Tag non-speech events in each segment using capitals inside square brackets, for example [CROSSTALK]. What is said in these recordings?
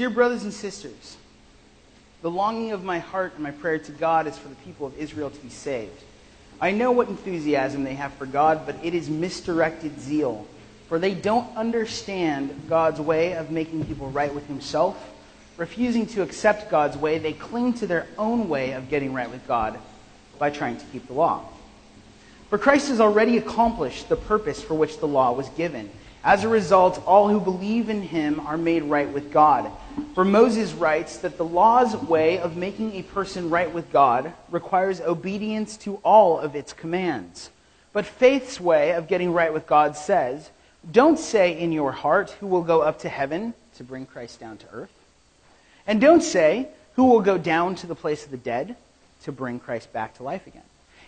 Dear brothers and sisters, the longing of my heart and my prayer to God is for the people of Israel to be saved. I know what enthusiasm they have for God, but it is misdirected zeal. For they don't understand God's way of making people right with Himself. Refusing to accept God's way, they cling to their own way of getting right with God by trying to keep the law. For Christ has already accomplished the purpose for which the law was given. As a result, all who believe in him are made right with God. For Moses writes that the law's way of making a person right with God requires obedience to all of its commands. But faith's way of getting right with God says, Don't say in your heart, Who will go up to heaven to bring Christ down to earth? And don't say, Who will go down to the place of the dead to bring Christ back to life again?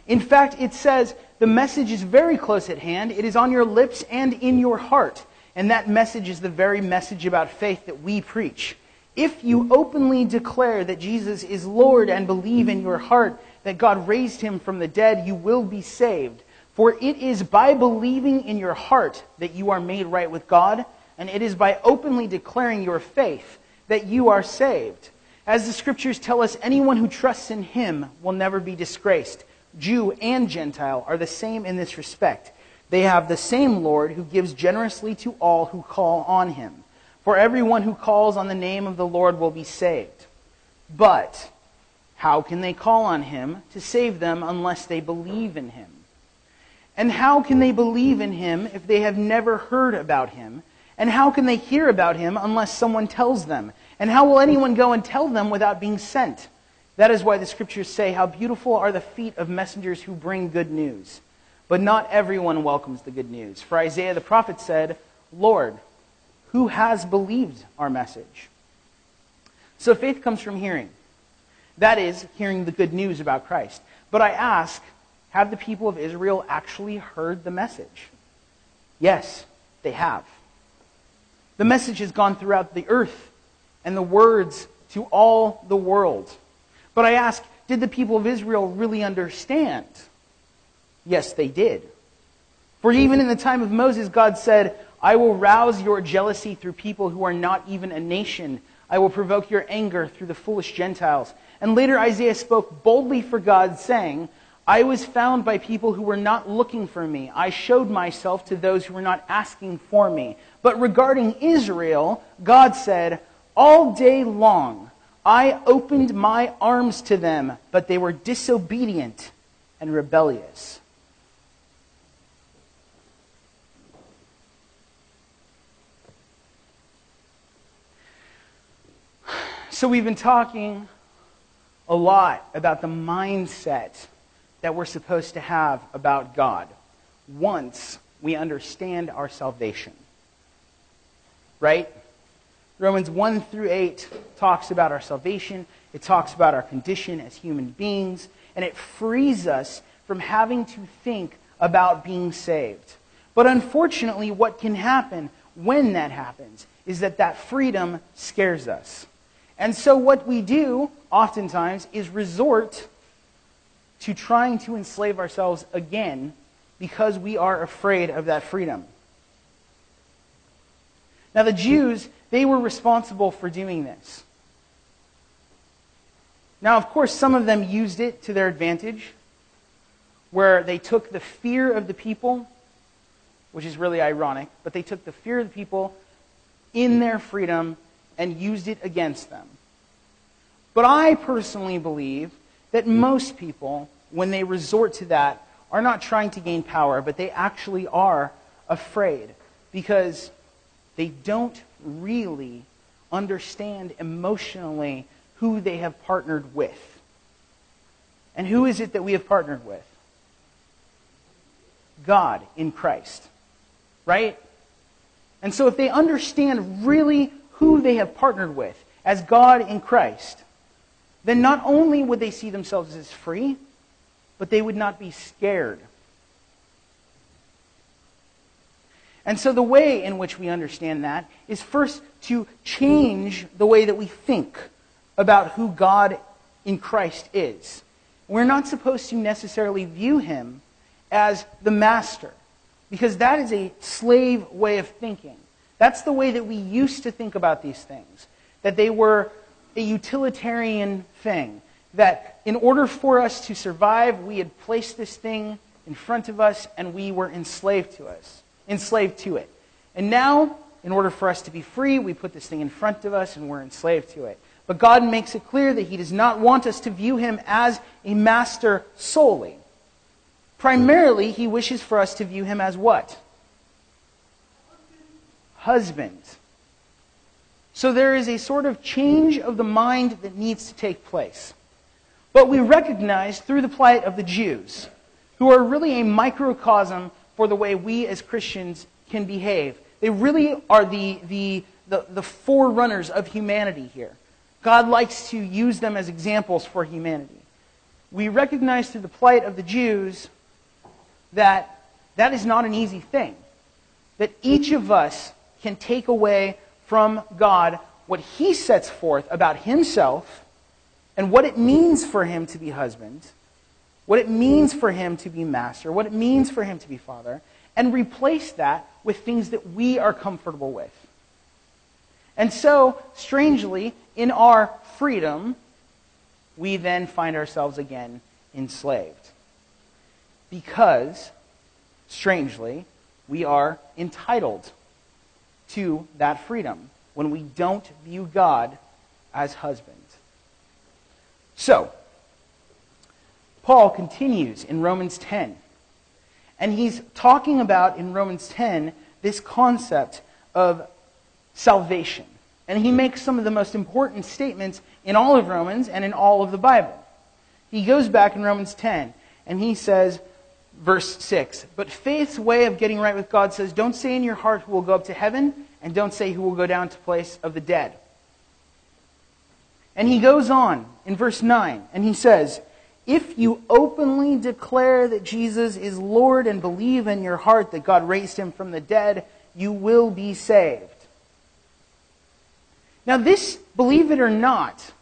In fact, it says the message is very close at hand. It is on your lips and in your heart. And that message is the very message about faith that we preach. If you openly declare that Jesus is Lord and believe in your heart that God raised him from the dead, you will be saved. For it is by believing in your heart that you are made right with God, and it is by openly declaring your faith that you are saved. As the scriptures tell us, anyone who trusts in him will never be disgraced. Jew and Gentile are the same in this respect. They have the same Lord who gives generously to all who call on him. For everyone who calls on the name of the Lord will be saved. But how can they call on him to save them unless they believe in him? And how can they believe in him if they have never heard about him? And how can they hear about him unless someone tells them? And how will anyone go and tell them without being sent? That is why the scriptures say, How beautiful are the feet of messengers who bring good news. But not everyone welcomes the good news. For Isaiah the prophet said, Lord, who has believed our message? So faith comes from hearing. That is, hearing the good news about Christ. But I ask, have the people of Israel actually heard the message? Yes, they have. The message has gone throughout the earth and the words to all the world. But I ask, did the people of Israel really understand? Yes, they did. For even in the time of Moses, God said, I will rouse your jealousy through people who are not even a nation. I will provoke your anger through the foolish Gentiles. And later Isaiah spoke boldly for God, saying, I was found by people who were not looking for me. I showed myself to those who were not asking for me. But regarding Israel, God said, All day long I opened my arms to them, but they were disobedient and rebellious. [SIGHS] So, we've been talking a lot about the mindset that we're supposed to have about God once we understand our salvation. Right? Romans 1 through 8 talks about our salvation, it talks about our condition as human beings, and it frees us from having to think about being saved. But unfortunately, what can happen when that happens is that that freedom scares us. And so, what we do oftentimes is resort to trying to enslave ourselves again because we are afraid of that freedom. Now, the Jews, they were responsible for doing this. Now, of course, some of them used it to their advantage, where they took the fear of the people, which is really ironic, but they took the fear of the people in their freedom and used it against them. But I personally believe that most people, when they resort to that, are not trying to gain power, but they actually are afraid because they don't really understand emotionally who they have partnered with. And who is it that we have partnered with? God in Christ. Right? And so if they understand really who they have partnered with as God in Christ, then not only would they see themselves as free, but they would not be scared And so the way in which we understand that is first to change the way that we think about who God in Christ is. We're not supposed to necessarily view him as the master, because that is a slave way of thinking. That's the way that we used to think about these things. that they were a utilitarian thing. That in order for us to survive, we had placed this thing in front of us and we were enslaved to us, enslaved to it. And now, in order for us to be free, we put this thing in front of us and we're enslaved to it. But God makes it clear that He does not want us to view Him as a master solely. Primarily, He wishes for us to view Him as what? Husband. So there is a sort of change of the mind that needs to take place. But we recognize through the plight of the Jews, who are really a microcosm for the way we as Christians can behave. They really are the, the, the, the forerunners of humanity here. God likes to use them as examples for humanity. We recognize through the plight of the Jews that that is not an easy thing. That each of us can take away from God what he sets forth about himself and what it means for him to be husband, what it means for him to be master, what it means for him to be father, and replace that with things that we are comfortable with. And so, strangely, in our freedom, we then find ourselves again enslaved. Because, strangely, we are entitled to that freedom when we don't view God as husband. So, Paul continues in Romans 10. And he's talking about in Romans 10 this concept of salvation. And he makes some of the most important statements in all of Romans and in all of the Bible. He goes back in Romans 10 and he says, verse 6, But faith's way of getting right with God says, Don't say in your heart who will go up to heaven, and don't say who will go down to place of the dead. And he goes on in verse 9 and he says, If you openly declare that Jesus is Lord and believe in your heart that God raised him from the dead, you will be saved. Now, this, believe it or not,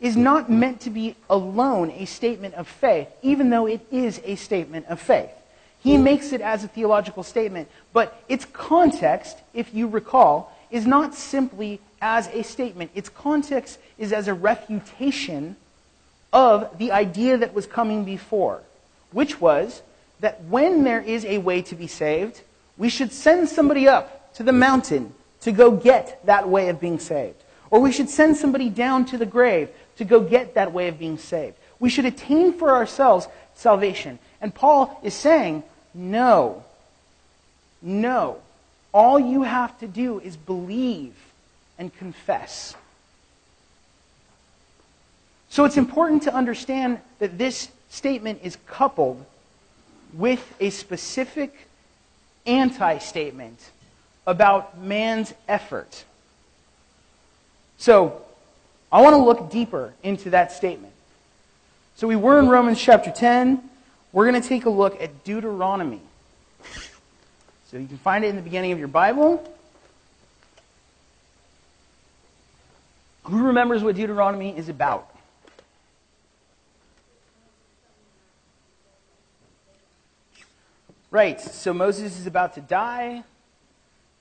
is not meant to be alone a statement of faith, even though it is a statement of faith. He makes it as a theological statement, but its context, if you recall, is not simply as a statement. Its context is as a refutation of the idea that was coming before, which was that when there is a way to be saved, we should send somebody up to the mountain to go get that way of being saved. Or we should send somebody down to the grave to go get that way of being saved. We should attain for ourselves salvation. And Paul is saying, no. No. All you have to do is believe and confess. So it's important to understand that this statement is coupled with a specific anti statement about man's effort. So, I want to look deeper into that statement. So, we were in Romans chapter 10. We're going to take a look at Deuteronomy. So, you can find it in the beginning of your Bible. Who remembers what Deuteronomy is about? Right, so Moses is about to die,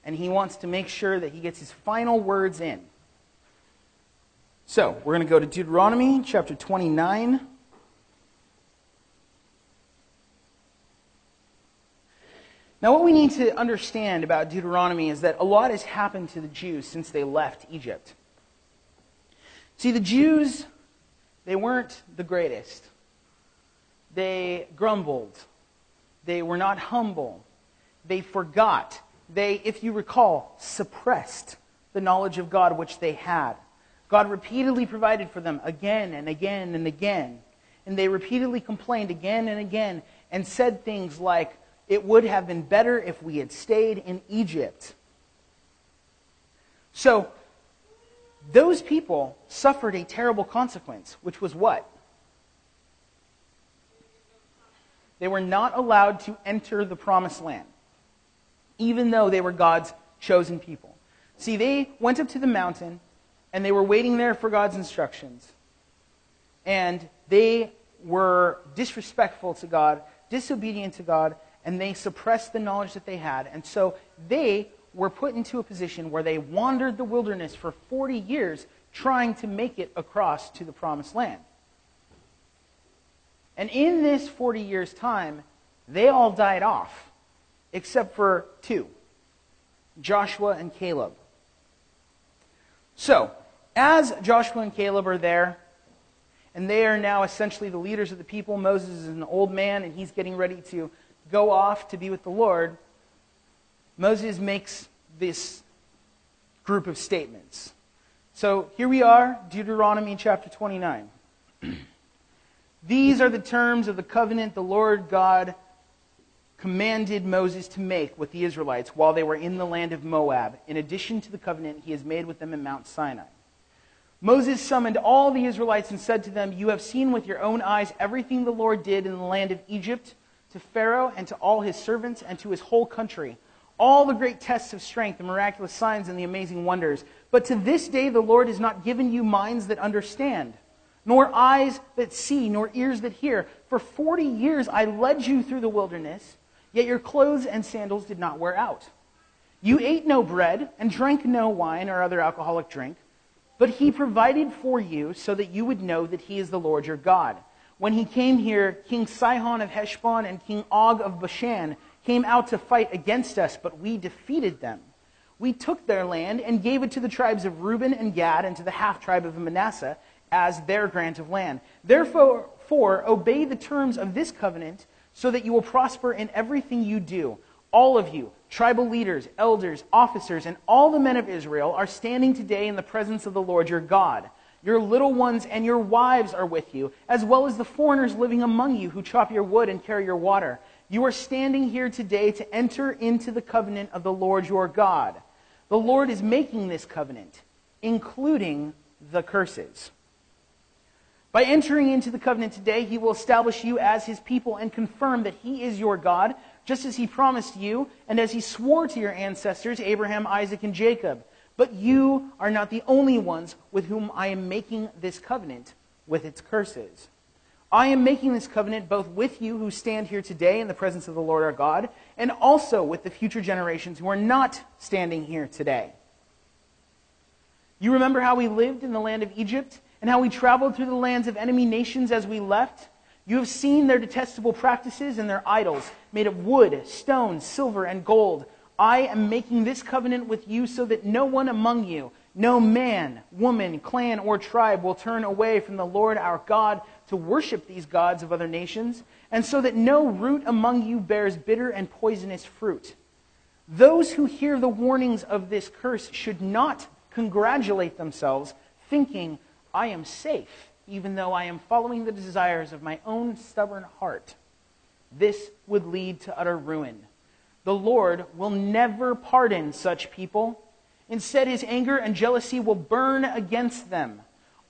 and he wants to make sure that he gets his final words in. So, we're going to go to Deuteronomy chapter 29. Now, what we need to understand about Deuteronomy is that a lot has happened to the Jews since they left Egypt. See, the Jews, they weren't the greatest. They grumbled. They were not humble. They forgot. They, if you recall, suppressed the knowledge of God which they had. God repeatedly provided for them again and again and again. And they repeatedly complained again and again and said things like, It would have been better if we had stayed in Egypt. So, those people suffered a terrible consequence, which was what? They were not allowed to enter the promised land, even though they were God's chosen people. See, they went up to the mountain and they were waiting there for God's instructions. And they were disrespectful to God, disobedient to God, and they suppressed the knowledge that they had. And so they were put into a position where they wandered the wilderness for 40 years trying to make it across to the promised land. And in this 40 years' time, they all died off, except for two Joshua and Caleb. So, as Joshua and Caleb are there, and they are now essentially the leaders of the people, Moses is an old man, and he's getting ready to go off to be with the Lord. Moses makes this group of statements. So here we are, Deuteronomy chapter 29. [CLEARS THROAT] These are the terms of the covenant the Lord God commanded Moses to make with the Israelites while they were in the land of Moab, in addition to the covenant he has made with them in Mount Sinai. Moses summoned all the Israelites and said to them, You have seen with your own eyes everything the Lord did in the land of Egypt to Pharaoh and to all his servants and to his whole country all the great tests of strength, the miraculous signs, and the amazing wonders. But to this day, the Lord has not given you minds that understand, nor eyes that see, nor ears that hear. For 40 years I led you through the wilderness, yet your clothes and sandals did not wear out. You ate no bread and drank no wine or other alcoholic drink, but he provided for you so that you would know that he is the Lord your God. When he came here, King Sihon of Heshbon and King Og of Bashan came out to fight against us, but we defeated them. We took their land and gave it to the tribes of Reuben and Gad and to the half tribe of Manasseh as their grant of land. Therefore, obey the terms of this covenant so that you will prosper in everything you do. All of you, tribal leaders, elders, officers, and all the men of Israel are standing today in the presence of the Lord your God. Your little ones and your wives are with you, as well as the foreigners living among you who chop your wood and carry your water. You are standing here today to enter into the covenant of the Lord your God. The Lord is making this covenant, including the curses. By entering into the covenant today, he will establish you as his people and confirm that he is your God, just as he promised you and as he swore to your ancestors, Abraham, Isaac, and Jacob. But you are not the only ones with whom I am making this covenant with its curses. I am making this covenant both with you who stand here today in the presence of the Lord our God, and also with the future generations who are not standing here today. You remember how we lived in the land of Egypt and how we traveled through the lands of enemy nations as we left? You have seen their detestable practices and their idols, made of wood, stone, silver, and gold. I am making this covenant with you so that no one among you, no man, woman, clan, or tribe will turn away from the Lord our God to worship these gods of other nations, and so that no root among you bears bitter and poisonous fruit. Those who hear the warnings of this curse should not congratulate themselves, thinking, I am safe, even though I am following the desires of my own stubborn heart. This would lead to utter ruin. The Lord will never pardon such people. Instead, his anger and jealousy will burn against them.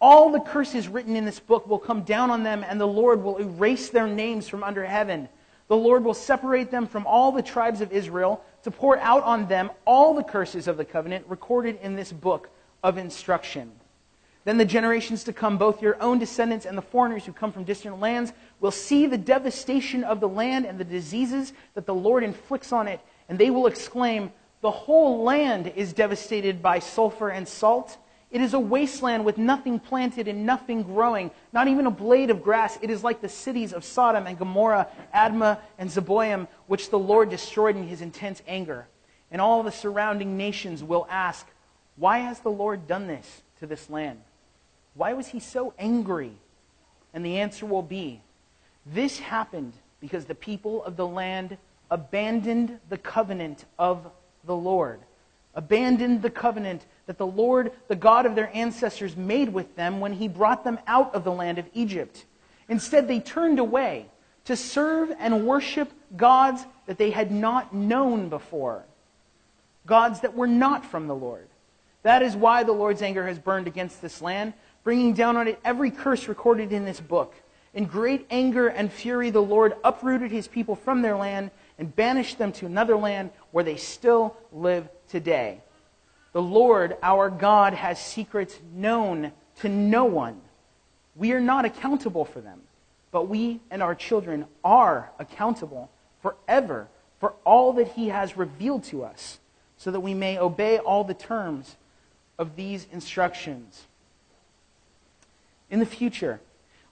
All the curses written in this book will come down on them, and the Lord will erase their names from under heaven. The Lord will separate them from all the tribes of Israel to pour out on them all the curses of the covenant recorded in this book of instruction. Then the generations to come, both your own descendants and the foreigners who come from distant lands, will see the devastation of the land and the diseases that the Lord inflicts on it, and they will exclaim, The whole land is devastated by sulfur and salt it is a wasteland with nothing planted and nothing growing, not even a blade of grass. It is like the cities of Sodom and Gomorrah, Admah and Zeboim, which the Lord destroyed in his intense anger. And all the surrounding nations will ask, Why has the Lord done this to this land? Why was he so angry? And the answer will be, This happened because the people of the land abandoned the covenant of the Lord, abandoned the covenant that the Lord, the God of their ancestors, made with them when he brought them out of the land of Egypt. Instead, they turned away to serve and worship gods that they had not known before, gods that were not from the Lord. That is why the Lord's anger has burned against this land, bringing down on it every curse recorded in this book. In great anger and fury, the Lord uprooted his people from their land and banished them to another land where they still live today. The Lord our God has secrets known to no one. We are not accountable for them, but we and our children are accountable forever for all that He has revealed to us, so that we may obey all the terms of these instructions. In the future,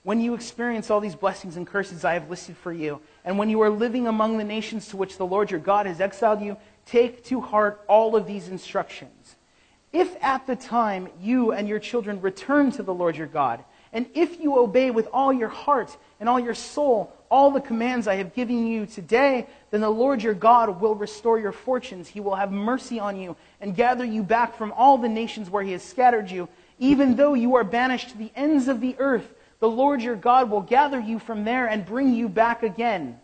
when you experience all these blessings and curses I have listed for you, and when you are living among the nations to which the Lord your God has exiled you, take to heart all of these instructions. If at the time you and your children return to the Lord your God, and if you obey with all your heart and all your soul all the commands I have given you today, then the Lord your God will restore your fortunes. He will have mercy on you and gather you back from all the nations where he has scattered you. Even though you are banished to the ends of the earth, the Lord your God will gather you from there and bring you back again.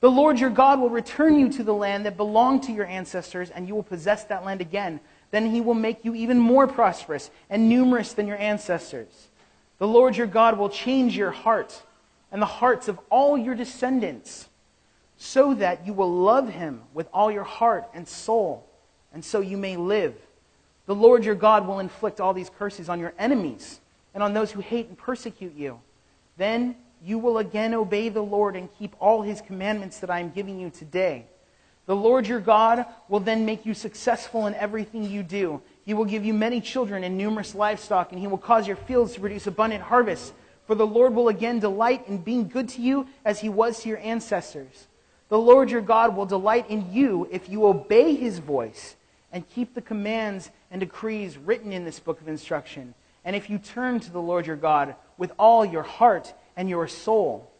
The Lord your God will return you to the land that belonged to your ancestors, and you will possess that land again. Then he will make you even more prosperous and numerous than your ancestors. The Lord your God will change your heart and the hearts of all your descendants, so that you will love him with all your heart and soul, and so you may live. The Lord your God will inflict all these curses on your enemies and on those who hate and persecute you. Then you will again obey the Lord and keep all his commandments that I am giving you today. The Lord your God will then make you successful in everything you do. He will give you many children and numerous livestock, and he will cause your fields to produce abundant harvests. For the Lord will again delight in being good to you as he was to your ancestors. The Lord your God will delight in you if you obey his voice and keep the commands and decrees written in this book of instruction. And if you turn to the Lord your God with all your heart and your soul,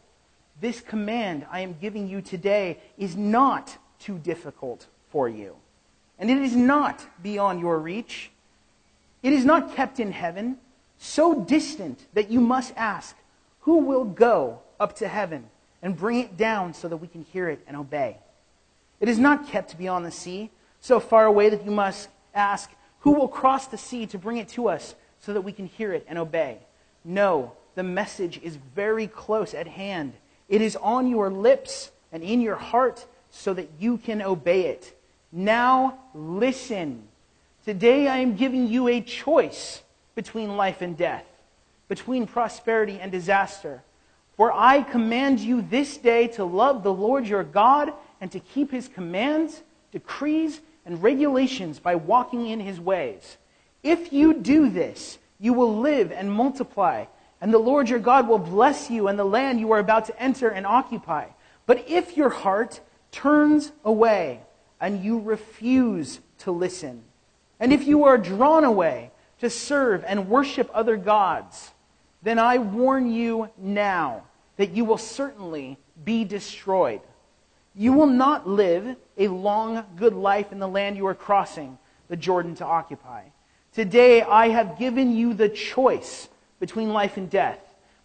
this command I am giving you today is not too difficult for you. And it is not beyond your reach. It is not kept in heaven so distant that you must ask, Who will go up to heaven and bring it down so that we can hear it and obey? It is not kept beyond the sea, so far away that you must ask, Who will cross the sea to bring it to us so that we can hear it and obey? No, the message is very close at hand. It is on your lips and in your heart so that you can obey it. Now listen. Today I am giving you a choice between life and death, between prosperity and disaster. For I command you this day to love the Lord your God and to keep his commands, decrees, and regulations by walking in his ways. If you do this, you will live and multiply, and the Lord your God will bless you and the land you are about to enter and occupy. But if your heart turns away and you refuse to listen, and if you are drawn away to serve and worship other gods, then I warn you now that you will certainly be destroyed. You will not live a long, good life in the land you are crossing the Jordan to occupy. Today I have given you the choice between life and death,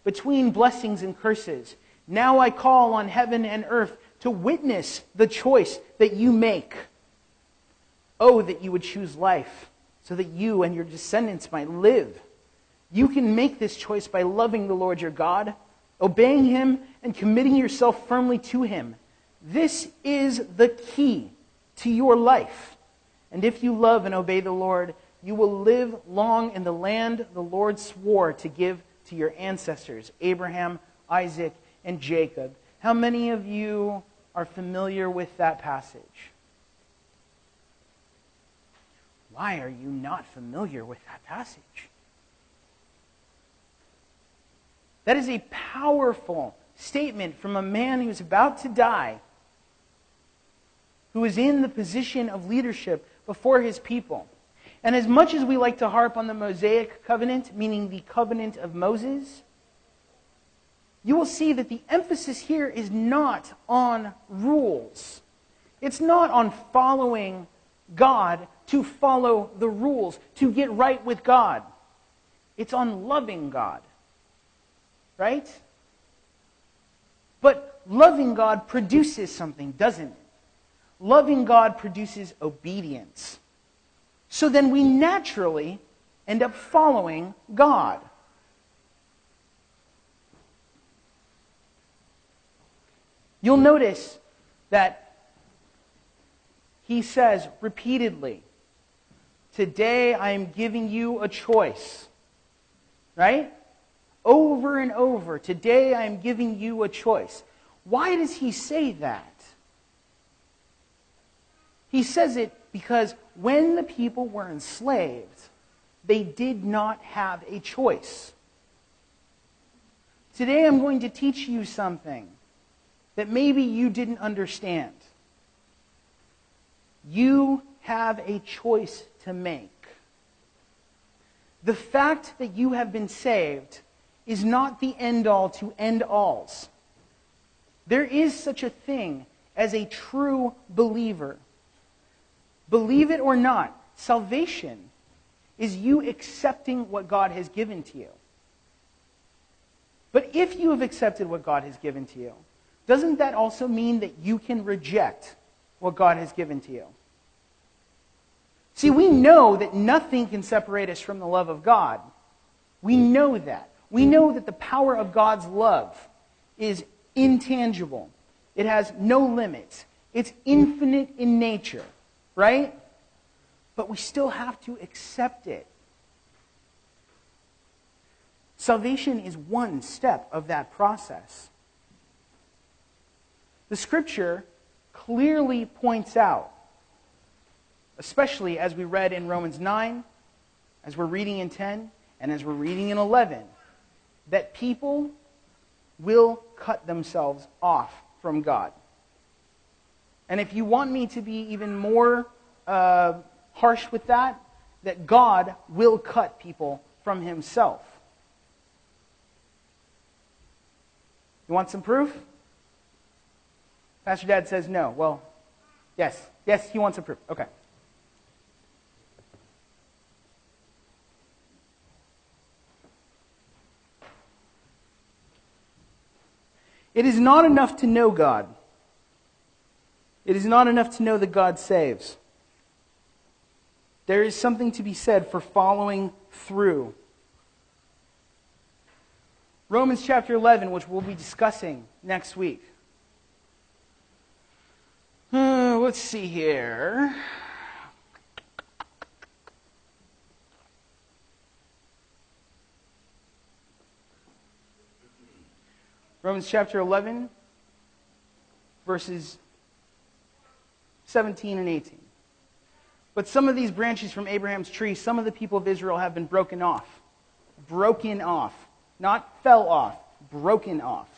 between blessings and curses. Now I call on heaven and earth to witness the choice that you make. Oh, that you would choose life so that you and your descendants might live. You can make this choice by loving the Lord your God, obeying him, and committing yourself firmly to him. This is the key to your life. And if you love and obey the Lord, you will live long in the land the Lord swore to give to your ancestors, Abraham, Isaac, and Jacob. How many of you are familiar with that passage? Why are you not familiar with that passage? That is a powerful statement from a man who's about to die, who is in the position of leadership before his people. And as much as we like to harp on the Mosaic covenant, meaning the covenant of Moses, you will see that the emphasis here is not on rules. It's not on following God to follow the rules, to get right with God. It's on loving God. Right? But loving God produces something, doesn't it? Loving God produces obedience. So then we naturally end up following God. You'll notice that he says repeatedly, Today I am giving you a choice. Right? Over and over. Today I am giving you a choice. Why does he say that? He says it because when the people were enslaved, they did not have a choice. Today I'm going to teach you something that maybe you didn't understand. You have a choice to make. The fact that you have been saved is not the end all to end alls. There is such a thing as a true believer. Believe it or not, salvation is you accepting what God has given to you. But if you have accepted what God has given to you, doesn't that also mean that you can reject what God has given to you? See, we know that nothing can separate us from the love of God. We know that. We know that the power of God's love is intangible. It has no limits. It's infinite in nature, right? But we still have to accept it. Salvation is one step of that process. The scripture clearly points out, especially as we read in Romans 9, as we're reading in 10, and as we're reading in 11, that people will cut themselves off from God. And if you want me to be even more uh, harsh with that, that God will cut people from himself. You want some proof? Pastor Dad says no. Well, yes. Yes, he wants some proof. Okay. It is not enough to know God. It is not enough to know that God saves. There is something to be said for following through Romans chapter 11, which we'll be discussing next week. Uh, let's see here. Romans chapter 11, verses 17 and 18. But some of these branches from Abraham's tree, some of the people of Israel have been broken off. Broken off. Not fell off, broken off.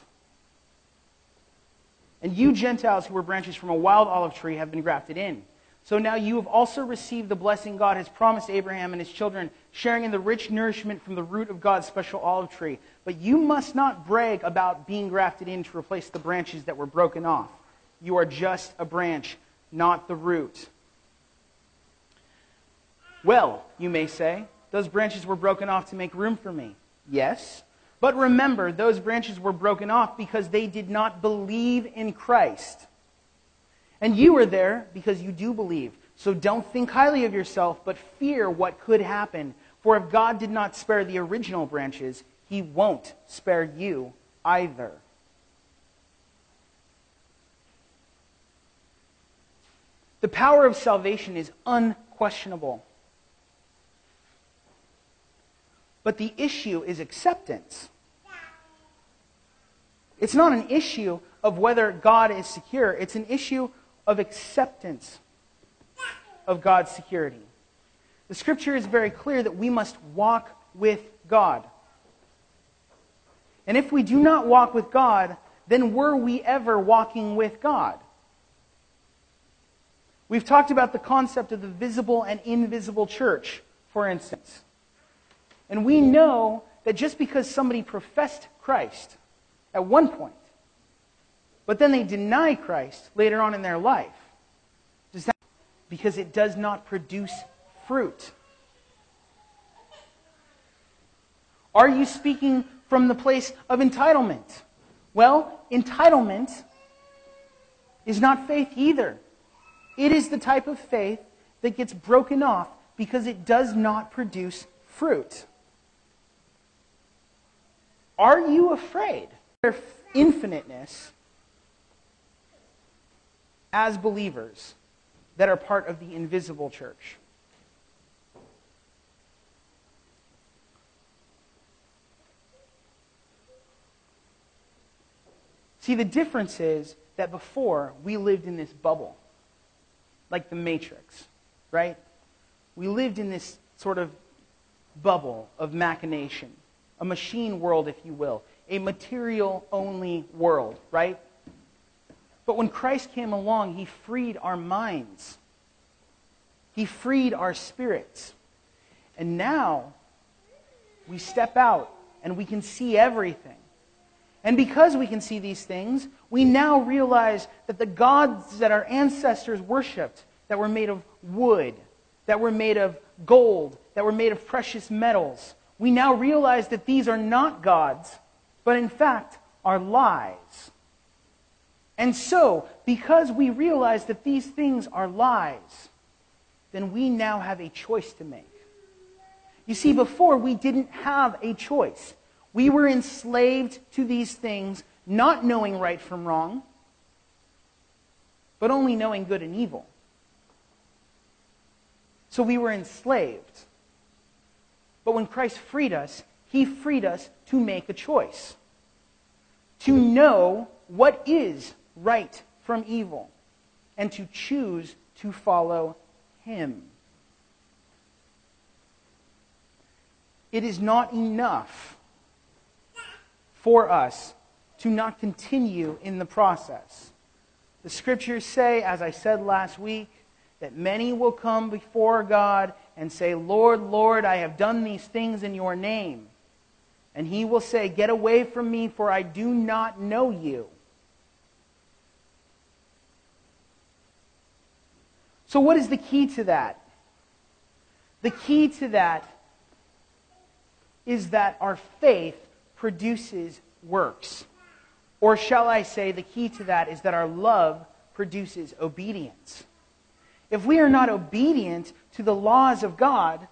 And you Gentiles who were branches from a wild olive tree have been grafted in. So now you have also received the blessing God has promised Abraham and his children, sharing in the rich nourishment from the root of God's special olive tree. But you must not brag about being grafted in to replace the branches that were broken off. You are just a branch, not the root. Well, you may say, those branches were broken off to make room for me. Yes, but remember, those branches were broken off because they did not believe in Christ. And you are there because you do believe. So don't think highly of yourself, but fear what could happen. For if God did not spare the original branches, he won't spare you either. The power of salvation is unquestionable. But the issue is acceptance. It's not an issue of whether God is secure, it's an issue of acceptance of God's security. The scripture is very clear that we must walk with God. And if we do not walk with God, then were we ever walking with God? We've talked about the concept of the visible and invisible church, for instance. And we know that just because somebody professed Christ at one point, but then they deny Christ later on in their life, does that because it does not produce fruit? Are you speaking from the place of entitlement? Well, entitlement is not faith either. It is the type of faith that gets broken off because it does not produce fruit. Are you afraid of infiniteness as believers that are part of the invisible church? See, the difference is that before we lived in this bubble, like the Matrix, right? We lived in this sort of bubble of machination a machine world, if you will, a material only world, right? But when Christ came along, he freed our minds, he freed our spirits. And now we step out and we can see everything. And because we can see these things, we now realize that the gods that our ancestors worshiped, that were made of wood, that were made of gold, that were made of precious metals, we now realize that these are not gods, but in fact are lies. And so, because we realize that these things are lies, then we now have a choice to make. You see, before we didn't have a choice. We were enslaved to these things, not knowing right from wrong, but only knowing good and evil. So we were enslaved. But when Christ freed us, he freed us to make a choice. To know what is right from evil. And to choose to follow him. It is not enough for us to not continue in the process. The scriptures say, as I said last week, that many will come before God and say, Lord, Lord, I have done these things in your name. And he will say, Get away from me, for I do not know you. So, what is the key to that? The key to that is that our faith produces works. Or shall I say, the key to that is that our love produces obedience. If we are not obedient to the laws of God,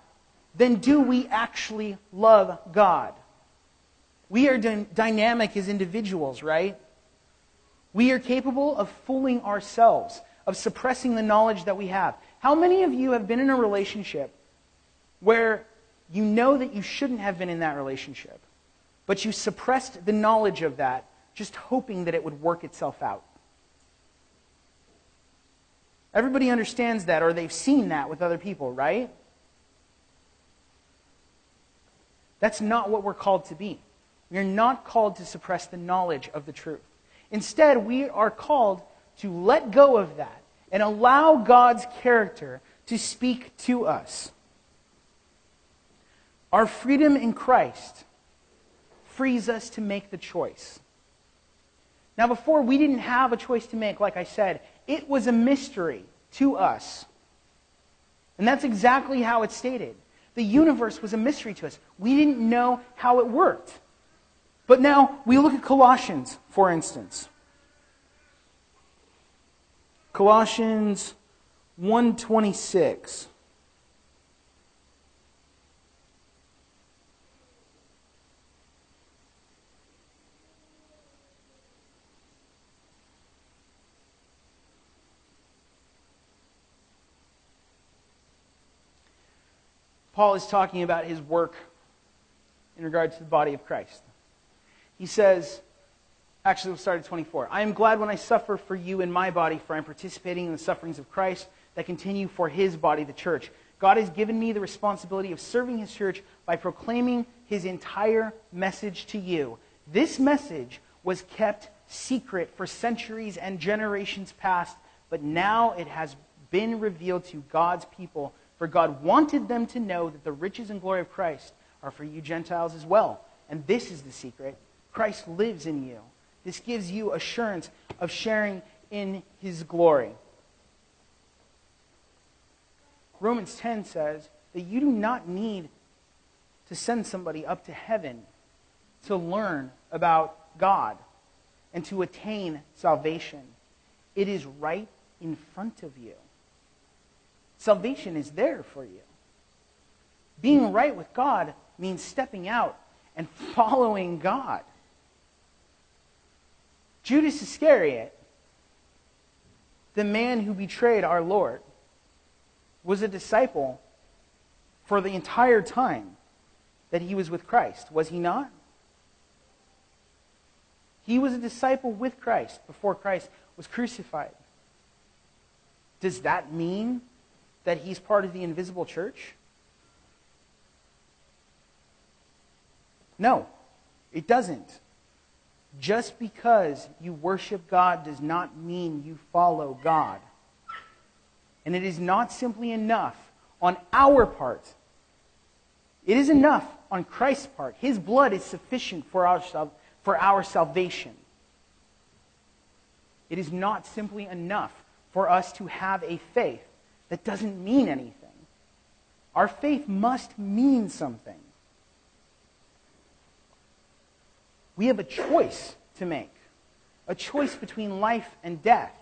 then do we actually love God? We are d- dynamic as individuals, right? We are capable of fooling ourselves, of suppressing the knowledge that we have. How many of you have been in a relationship where you know that you shouldn't have been in that relationship, but you suppressed the knowledge of that, just hoping that it would work itself out? Everybody understands that, or they've seen that with other people, right? That's not what we're called to be. We are not called to suppress the knowledge of the truth. Instead, we are called to let go of that and allow God's character to speak to us. Our freedom in Christ frees us to make the choice. Now, before we didn't have a choice to make, like I said, it was a mystery to us. And that's exactly how it's stated. The universe was a mystery to us. We didn't know how it worked. But now we look at Colossians, for instance. Colossians 126. Paul is talking about his work in regard to the body of Christ. He says, actually, we'll start at 24. I am glad when I suffer for you in my body, for I am participating in the sufferings of Christ that continue for his body, the church. God has given me the responsibility of serving his church by proclaiming his entire message to you. This message was kept secret for centuries and generations past, but now it has been revealed to God's people for God wanted them to know that the riches and glory of Christ are for you Gentiles as well. And this is the secret Christ lives in you. This gives you assurance of sharing in his glory. Romans 10 says that you do not need to send somebody up to heaven to learn about God and to attain salvation. It is right in front of you. Salvation is there for you. Being hmm. right with God means stepping out and [LAUGHS] following God. Judas Iscariot, the man who betrayed our Lord, was a disciple for the entire time that he was with Christ, was he not? He was a disciple with Christ before Christ was crucified. Does that mean that he's part of the invisible church? No, it doesn't. just because you worship God does not mean you follow God. And it is not simply enough on our part. It is enough on Christ's part. His blood is sufficient for our, for our salvation. It is not simply enough for us to have a faith that doesn't mean anything. Our faith must mean something. We have a choice to make a choice between life and death.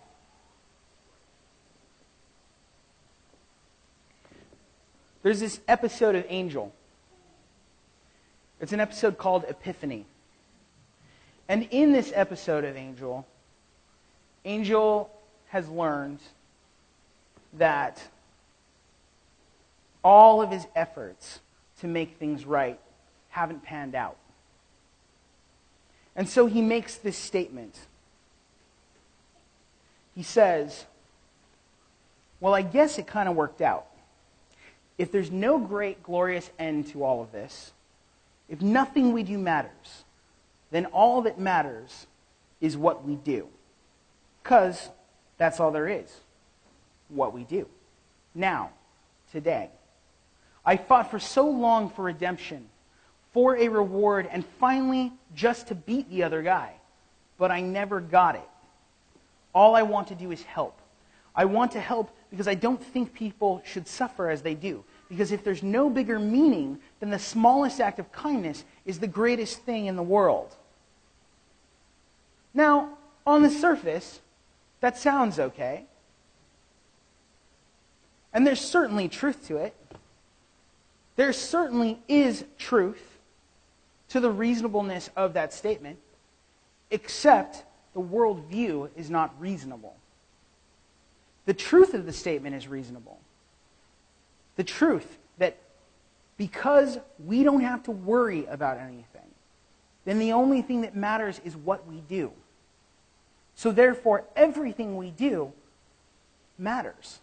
There's this episode of Angel. It's an episode called Epiphany. And in this episode of Angel, Angel has learned that all of his efforts to make things right haven't panned out. And so he makes this statement. He says, Well, I guess it kind of worked out. If there's no great, glorious end to all of this, if nothing we do matters, then all that matters is what we do. Because that's all there is what we do. Now, today. I fought for so long for redemption for a reward and finally just to beat the other guy. But I never got it. All I want to do is help. I want to help because I don't think people should suffer as they do. Because if there's no bigger meaning, then the smallest act of kindness is the greatest thing in the world. Now, on the surface, that sounds okay. And there's certainly truth to it. There certainly is truth to the reasonableness of that statement, except the worldview is not reasonable. The truth of the statement is reasonable. The truth that because we don't have to worry about anything, then the only thing that matters is what we do. So therefore, everything we do matters.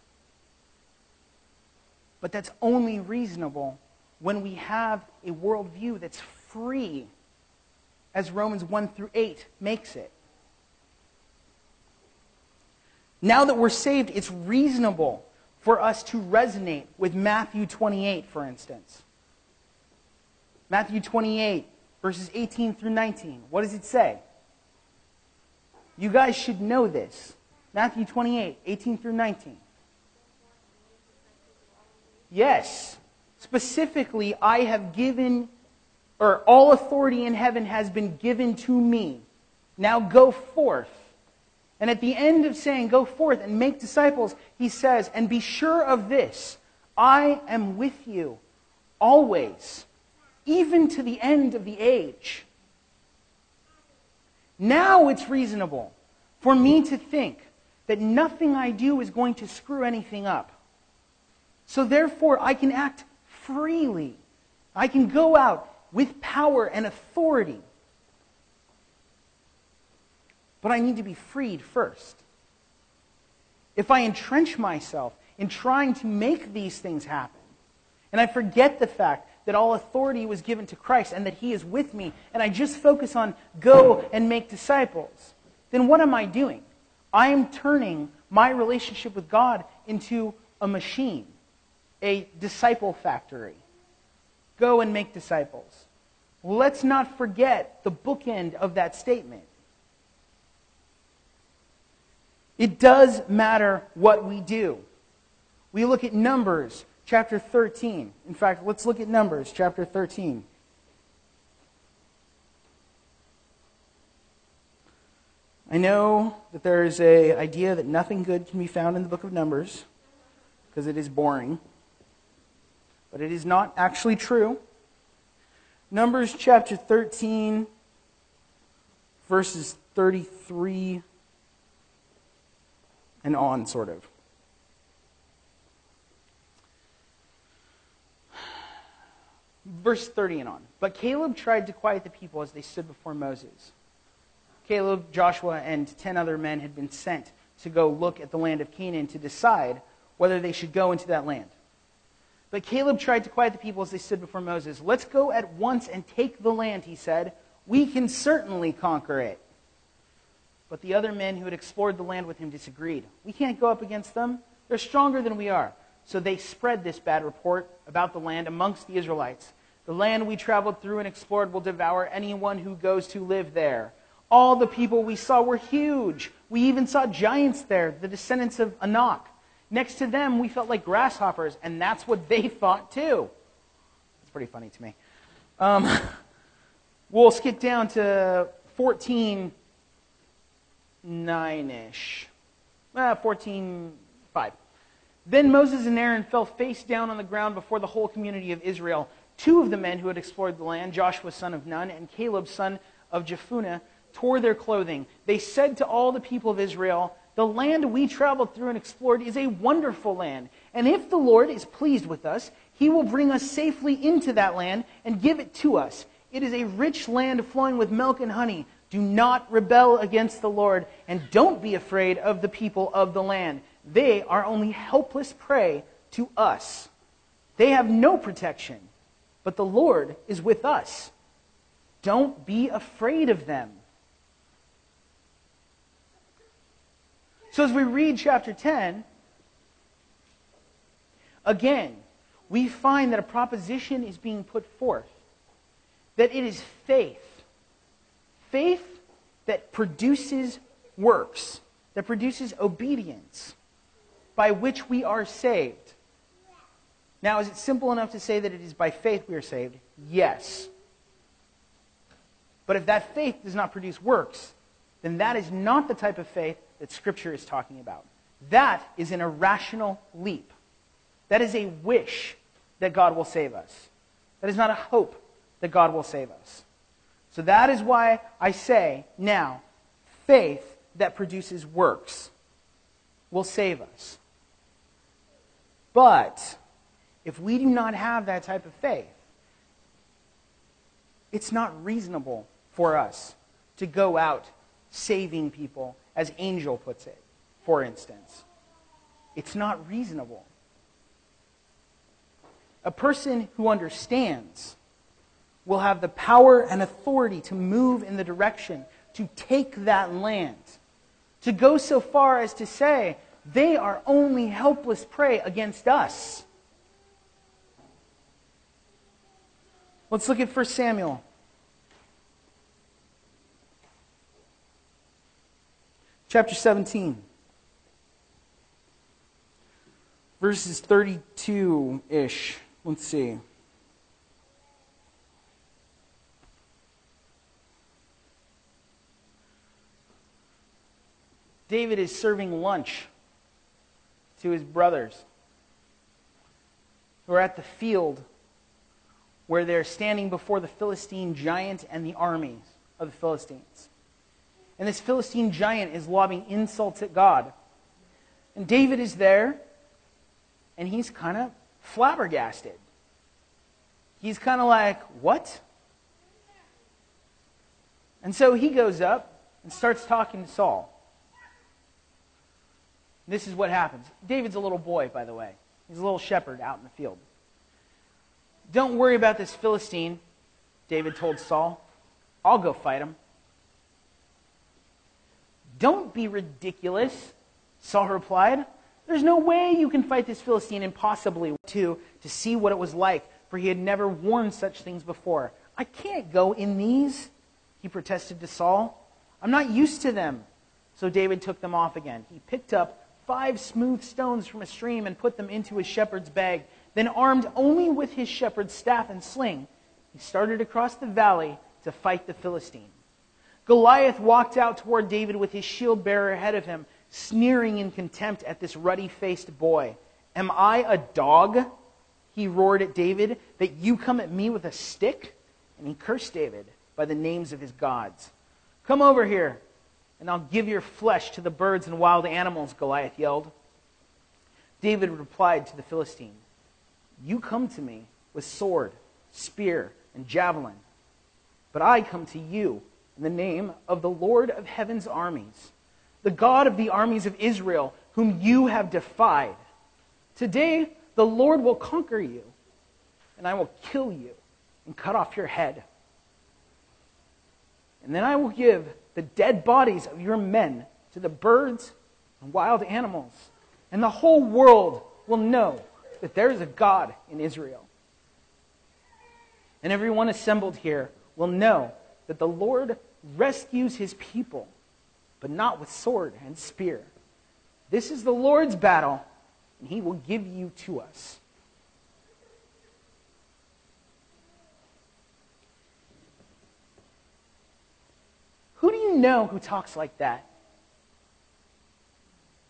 But that's only reasonable when we have a worldview that's free, as Romans 1 through 8 makes it. Now that we're saved, it's reasonable for us to resonate with Matthew 28, for instance. Matthew 28, verses 18 through 19. What does it say? You guys should know this. Matthew 28, 18 through 19. Yes. Specifically, I have given or all authority in heaven has been given to me. Now go forth. And at the end of saying, go forth and make disciples, he says, and be sure of this I am with you always, even to the end of the age. Now it's reasonable for me to think that nothing I do is going to screw anything up. So therefore, I can act freely. I can go out with power and authority. But I need to be freed first. If I entrench myself in trying to make these things happen, and I forget the fact that all authority was given to Christ and that He is with me, and I just focus on go and make disciples, then what am I doing? I am turning my relationship with God into a machine, a disciple factory. Go and make disciples. Let's not forget the bookend of that statement. It does matter what we do. We look at Numbers chapter 13. In fact, let's look at Numbers chapter 13. I know that there is a idea that nothing good can be found in the book of Numbers because it is boring. But it is not actually true. Numbers chapter 13, verses 33 and on, sort of. Verse 30 and on. But Caleb tried to quiet the people as they stood before Moses. Caleb, Joshua, and ten other men had been sent to go look at the land of Canaan to decide whether they should go into that land. But Caleb tried to quiet the people as they stood before Moses. Let's go at once and take the land, he said. We can certainly conquer it. But the other men who had explored the land with him disagreed. We can't go up against them. They're stronger than we are. So they spread this bad report about the land amongst the Israelites. The land we traveled through and explored will devour anyone who goes to live there. All the people we saw were huge. We even saw giants there, the descendants of Anak. Next to them, we felt like grasshoppers, and that's what they thought too. It's pretty funny to me. Um, [LAUGHS] we'll skip down to 14 9 ish. Uh, 14 5. Then Moses and Aaron fell face down on the ground before the whole community of Israel. Two of the men who had explored the land, Joshua son of Nun and Caleb son of Jephunneh, tore their clothing. They said to all the people of Israel, The land we traveled through and explored is a wonderful land. And if the Lord is pleased with us, he will bring us safely into that land and give it to us. It is a rich land flowing with milk and honey. Do not rebel against the Lord, and don't be afraid of the people of the land. They are only helpless prey to us. They have no protection, but the Lord is with us. Don't be afraid of them. So, as we read chapter 10, again, we find that a proposition is being put forth that it is faith. Faith that produces works, that produces obedience, by which we are saved. Now, is it simple enough to say that it is by faith we are saved? Yes. But if that faith does not produce works, then that is not the type of faith that Scripture is talking about. That is an irrational leap. That is a wish that God will save us. That is not a hope that God will save us. So that is why I say now, faith that produces works will save us. But if we do not have that type of faith, it's not reasonable for us to go out saving people, as Angel puts it, for instance. It's not reasonable. A person who understands will have the power and authority to move in the direction, to take that land, to go so far as to say, they are only helpless prey against us. Let's look at 1 Samuel. Chapter 17. Verses 32 ish. Let's see. David is serving lunch to his brothers who are at the field where they're standing before the Philistine giant and the armies of the Philistines. And this Philistine giant is lobbing insults at God. And David is there, and he's kind of flabbergasted. He's kind of like, What? And so he goes up and starts talking to Saul. This is what happens. David's a little boy, by the way. He's a little shepherd out in the field. Don't worry about this Philistine, David told Saul. I'll go fight him. Don't be ridiculous, Saul replied. There's no way you can fight this Philistine impossibly to, to see what it was like, for he had never worn such things before. I can't go in these, he protested to Saul. I'm not used to them. So David took them off again. He picked up five smooth stones from a stream and put them into his shepherd's bag. Then, armed only with his shepherd's staff and sling, he started across the valley to fight the Philistine. Goliath walked out toward David with his shield bearer ahead of him, sneering in contempt at this ruddy faced boy. Am I a dog? He roared at David, that you come at me with a stick? And he cursed David by the names of his gods. Come over here, and I'll give your flesh to the birds and wild animals, Goliath yelled. David replied to the Philistine, You come to me with sword, spear, and javelin, but I come to you in the name of the Lord of heaven's armies, the God of the armies of Israel, whom you have defied. Today, the Lord will conquer you, and I will kill you and cut off your head. And then I will give the dead bodies of your men to the birds and wild animals, and the whole world will know that there is a God in Israel. And everyone assembled here will know that the Lord rescues his people, but not with sword and spear. This is the Lord's battle, and he will give you to us. Who do you know who talks like that?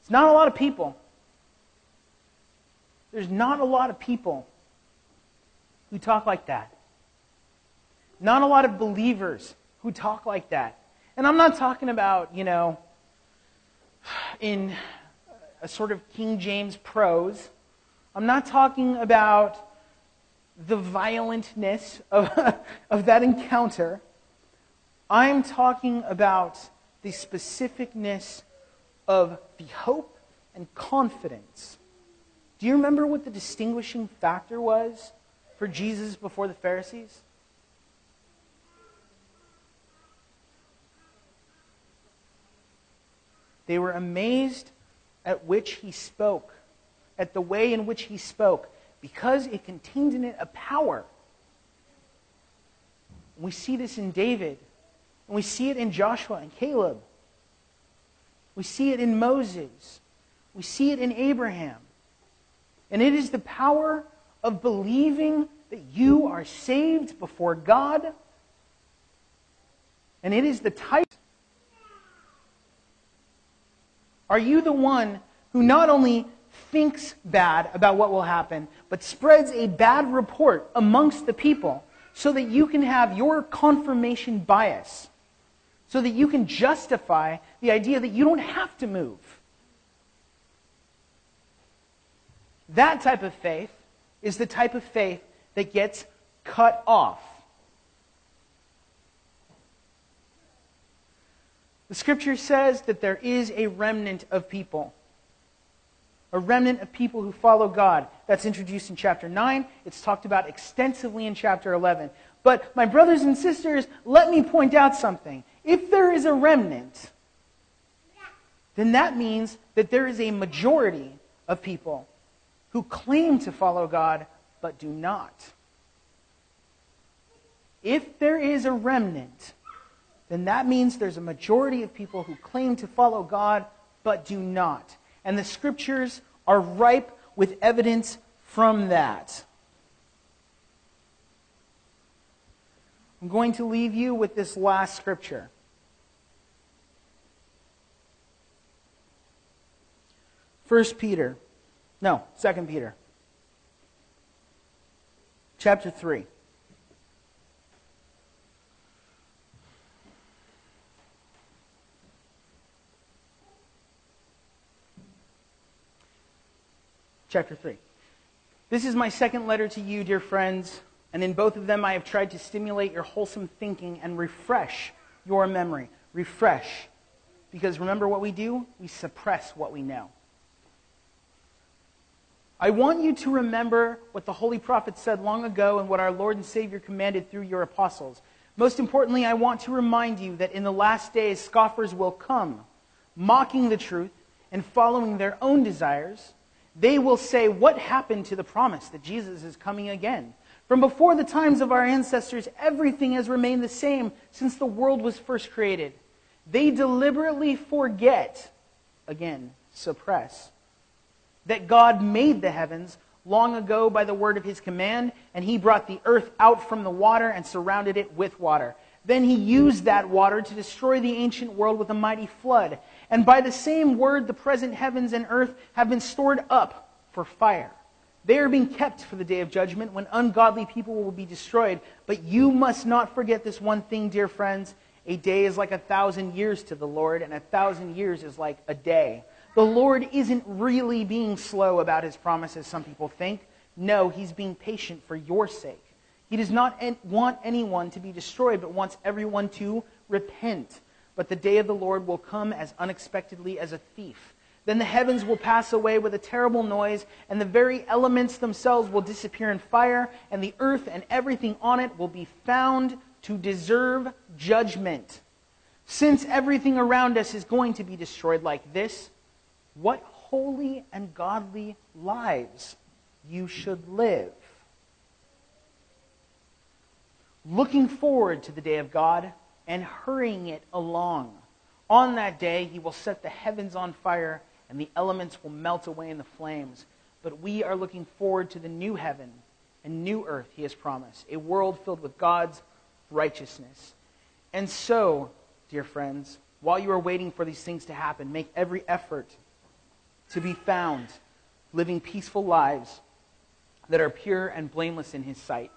It's not a lot of people. There's not a lot of people who talk like that. Not a lot of believers who talk like that. And I'm not talking about, you know, in a sort of King James prose. I'm not talking about the violentness of, [LAUGHS] of that encounter. I'm talking about the specificness of the hope and confidence. Do you remember what the distinguishing factor was for Jesus before the Pharisees? They were amazed at which he spoke, at the way in which he spoke, because it contained in it a power. We see this in David. And we see it in Joshua and Caleb. We see it in Moses. We see it in Abraham. And it is the power of believing that you are saved before God. And it is the type. Are you the one who not only thinks bad about what will happen, but spreads a bad report amongst the people so that you can have your confirmation bias? so that you can justify the idea that you don't have to move. That type of faith is the type of faith that gets cut off. The scripture says that there is a remnant of people. A remnant of people who follow God. That's introduced in chapter 9. It's talked about extensively in chapter 11. But, my brothers and sisters, let me point out something. If there is a remnant, then that means that there is a majority of people who claim to follow God but do not. If there is a remnant, then that means there's a majority of people who claim to follow God but do not. And the scriptures are ripe with evidence from that. I'm going to leave you with this last scripture. First Peter. No, Second Peter. Chapter 3. Chapter 3. This is my second letter to you, dear friends, and in both of them I have tried to stimulate your wholesome thinking and refresh your memory. Refresh. Because remember what we do? We suppress what we know. I want you to remember what the Holy Prophet said long ago and what our Lord and Savior commanded through your apostles. Most importantly, I want to remind you that in the last days, scoffers will come, mocking the truth and following their own desires. They will say, What happened to the promise that Jesus is coming again? From before the times of our ancestors, everything has remained the same since the world was first created. They deliberately forget, again, suppress that God made the heavens long ago by the word of his command, and he brought the earth out from the water and surrounded it with water. Then he used that water to destroy the ancient world with a mighty flood. And by the same word, the present heavens and earth have been stored up for fire. They are being kept for the day of judgment when ungodly people will be destroyed. But you must not forget this one thing, dear friends. A day is like a thousand years to the Lord, and a thousand years is like a day. The Lord isn't really being slow about his promises, some people think. No, he's being patient for your sake. He does not want anyone to be destroyed, but wants everyone to repent. But the day of the Lord will come as unexpectedly as a thief. Then the heavens will pass away with a terrible noise, and the very elements themselves will disappear in fire, and the earth and everything on it will be found to deserve judgment. Since everything around us is going to be destroyed like this, what holy and godly lives you should live. Looking forward to the day of God and hurrying it along. On that day, he will set the heavens on fire and the elements will melt away in the flames. But we are looking forward to the new heaven and new earth he has promised, a world filled with God's righteousness. And so, dear friends, while you are waiting for these things to happen, make every effort to be found living peaceful lives that are pure and blameless in his sight.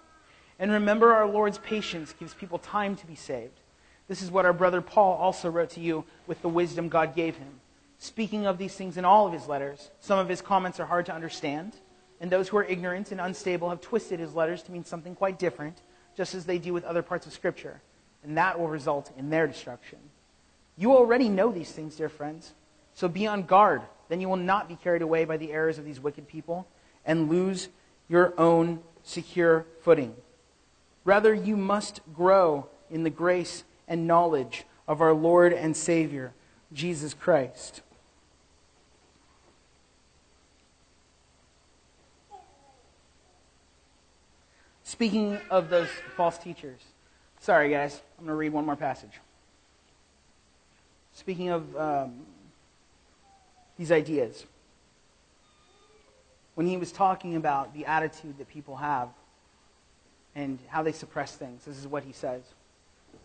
And remember, our Lord's patience gives people time to be saved. This is what our brother Paul also wrote to you with the wisdom God gave him. Speaking of these things in all of his letters, some of his comments are hard to understand, and those who are ignorant and unstable have twisted his letters to mean something quite different, just as they do with other parts of Scripture, and that will result in their destruction. You already know these things, dear friends, so be on guard. Then you will not be carried away by the errors of these wicked people and lose your own secure footing. Rather, you must grow in the grace and knowledge of our Lord and Savior, Jesus Christ. Speaking of those false teachers, sorry guys, I'm going to read one more passage. Speaking of um, these ideas, when he was talking about the attitude that people have and how they suppress things, this is what he says.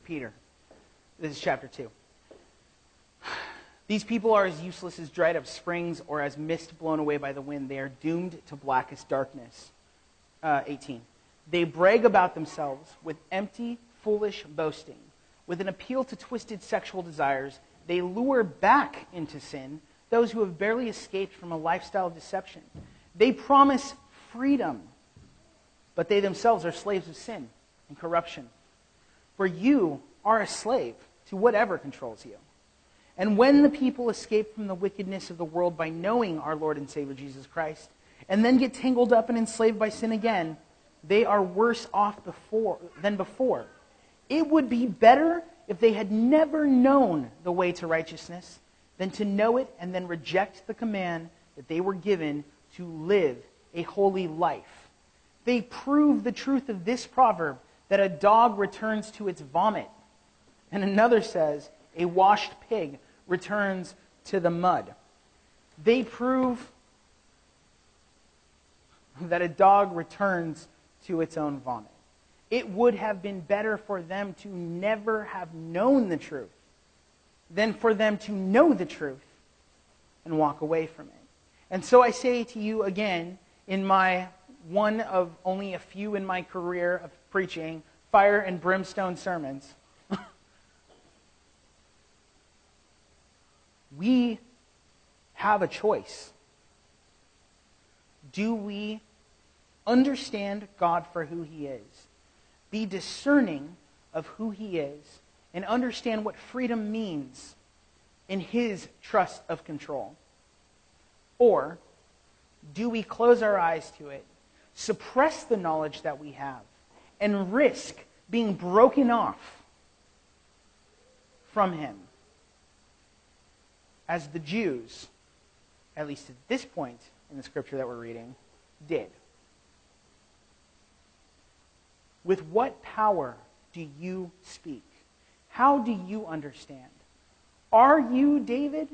Peter, this is chapter 2. These people are as useless as dried up springs or as mist blown away by the wind. They are doomed to blackest darkness. Uh, 18. They brag about themselves with empty, foolish boasting. With an appeal to twisted sexual desires, they lure back into sin those who have barely escaped from a lifestyle of deception. They promise freedom, but they themselves are slaves of sin and corruption. For you are a slave to whatever controls you. And when the people escape from the wickedness of the world by knowing our Lord and Savior Jesus Christ, and then get tangled up and enslaved by sin again, they are worse off before, than before. It would be better if they had never known the way to righteousness than to know it and then reject the command that they were given to live a holy life. They prove the truth of this proverb that a dog returns to its vomit. And another says, a washed pig returns to the mud. They prove that a dog returns to its own vomit. It would have been better for them to never have known the truth than for them to know the truth and walk away from it. And so I say to you again, in my one of only a few in my career of preaching, fire and brimstone sermons, we have a choice. Do we understand God for who He is, be discerning of who He is, and understand what freedom means in His trust of control? Or do we close our eyes to it, suppress the knowledge that we have, and risk being broken off from Him? As the Jews, at least at this point in the scripture that we're reading, did. With what power do you speak? How do you understand? Are you David?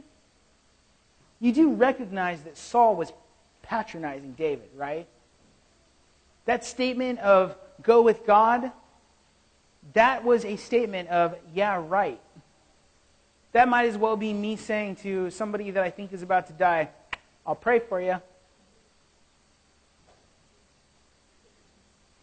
You do recognize that Saul was patronizing David, right? That statement of go with God, that was a statement of, yeah, right. That might as well be me saying to somebody that I think is about to die, I'll pray for you.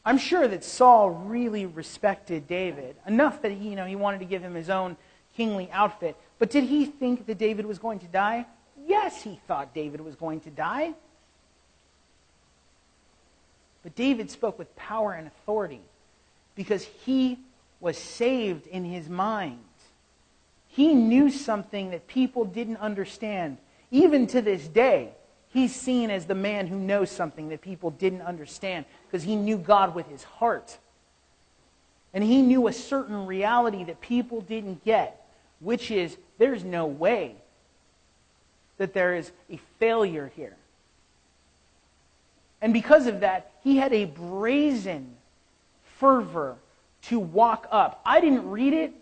I'm sure that Saul really respected David enough that he, you know, he wanted to give him his own kingly outfit. But did he think that David was going to die? Yes, he thought David was going to die. But David spoke with power and authority because he was saved in his mind. He knew something that people didn't understand. Even to this day, he's seen as the man who knows something that people didn't understand because he knew God with his heart. And he knew a certain reality that people didn't get which is there's no way that there is a failure here. And because of that, he had a brazen fervor to walk up. I didn't read it,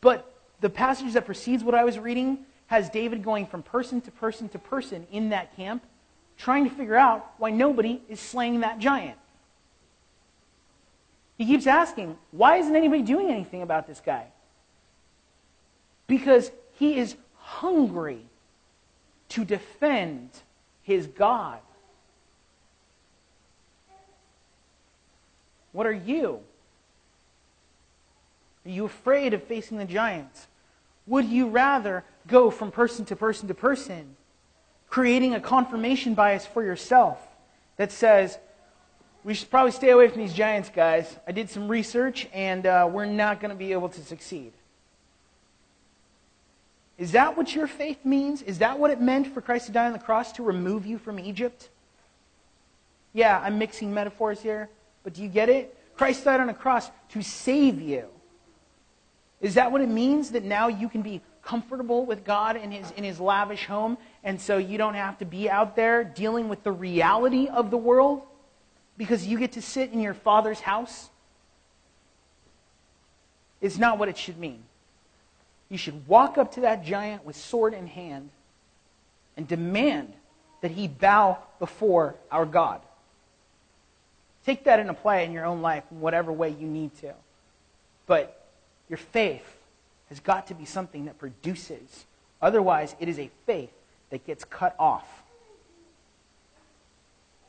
but the passage that precedes what I was reading has David going from person to person to person in that camp, trying to figure out why nobody is slaying that giant. He keeps asking, why isn't anybody doing anything about this guy? Because he is hungry to defend his God. What are you? Are you afraid of facing the giants? Would you rather go from person to person to person, creating a confirmation bias for yourself that says, we should probably stay away from these giants, guys. I did some research, and uh, we're not going to be able to succeed. Is that what your faith means? Is that what it meant for Christ to die on the cross to remove you from Egypt? Yeah, I'm mixing metaphors here, but do you get it? Christ died on a cross to save you. Is that what it means that now you can be comfortable with God in his, in his lavish home, and so you don't have to be out there dealing with the reality of the world because you get to sit in your Father's house? It's not what it should mean. You should walk up to that giant with sword in hand and demand that he bow before our God. Take that and apply it in your own life in whatever way you need to. But your faith has got to be something that produces. Otherwise, it is a faith that gets cut off.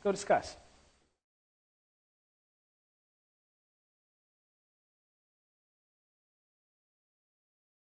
Go discuss.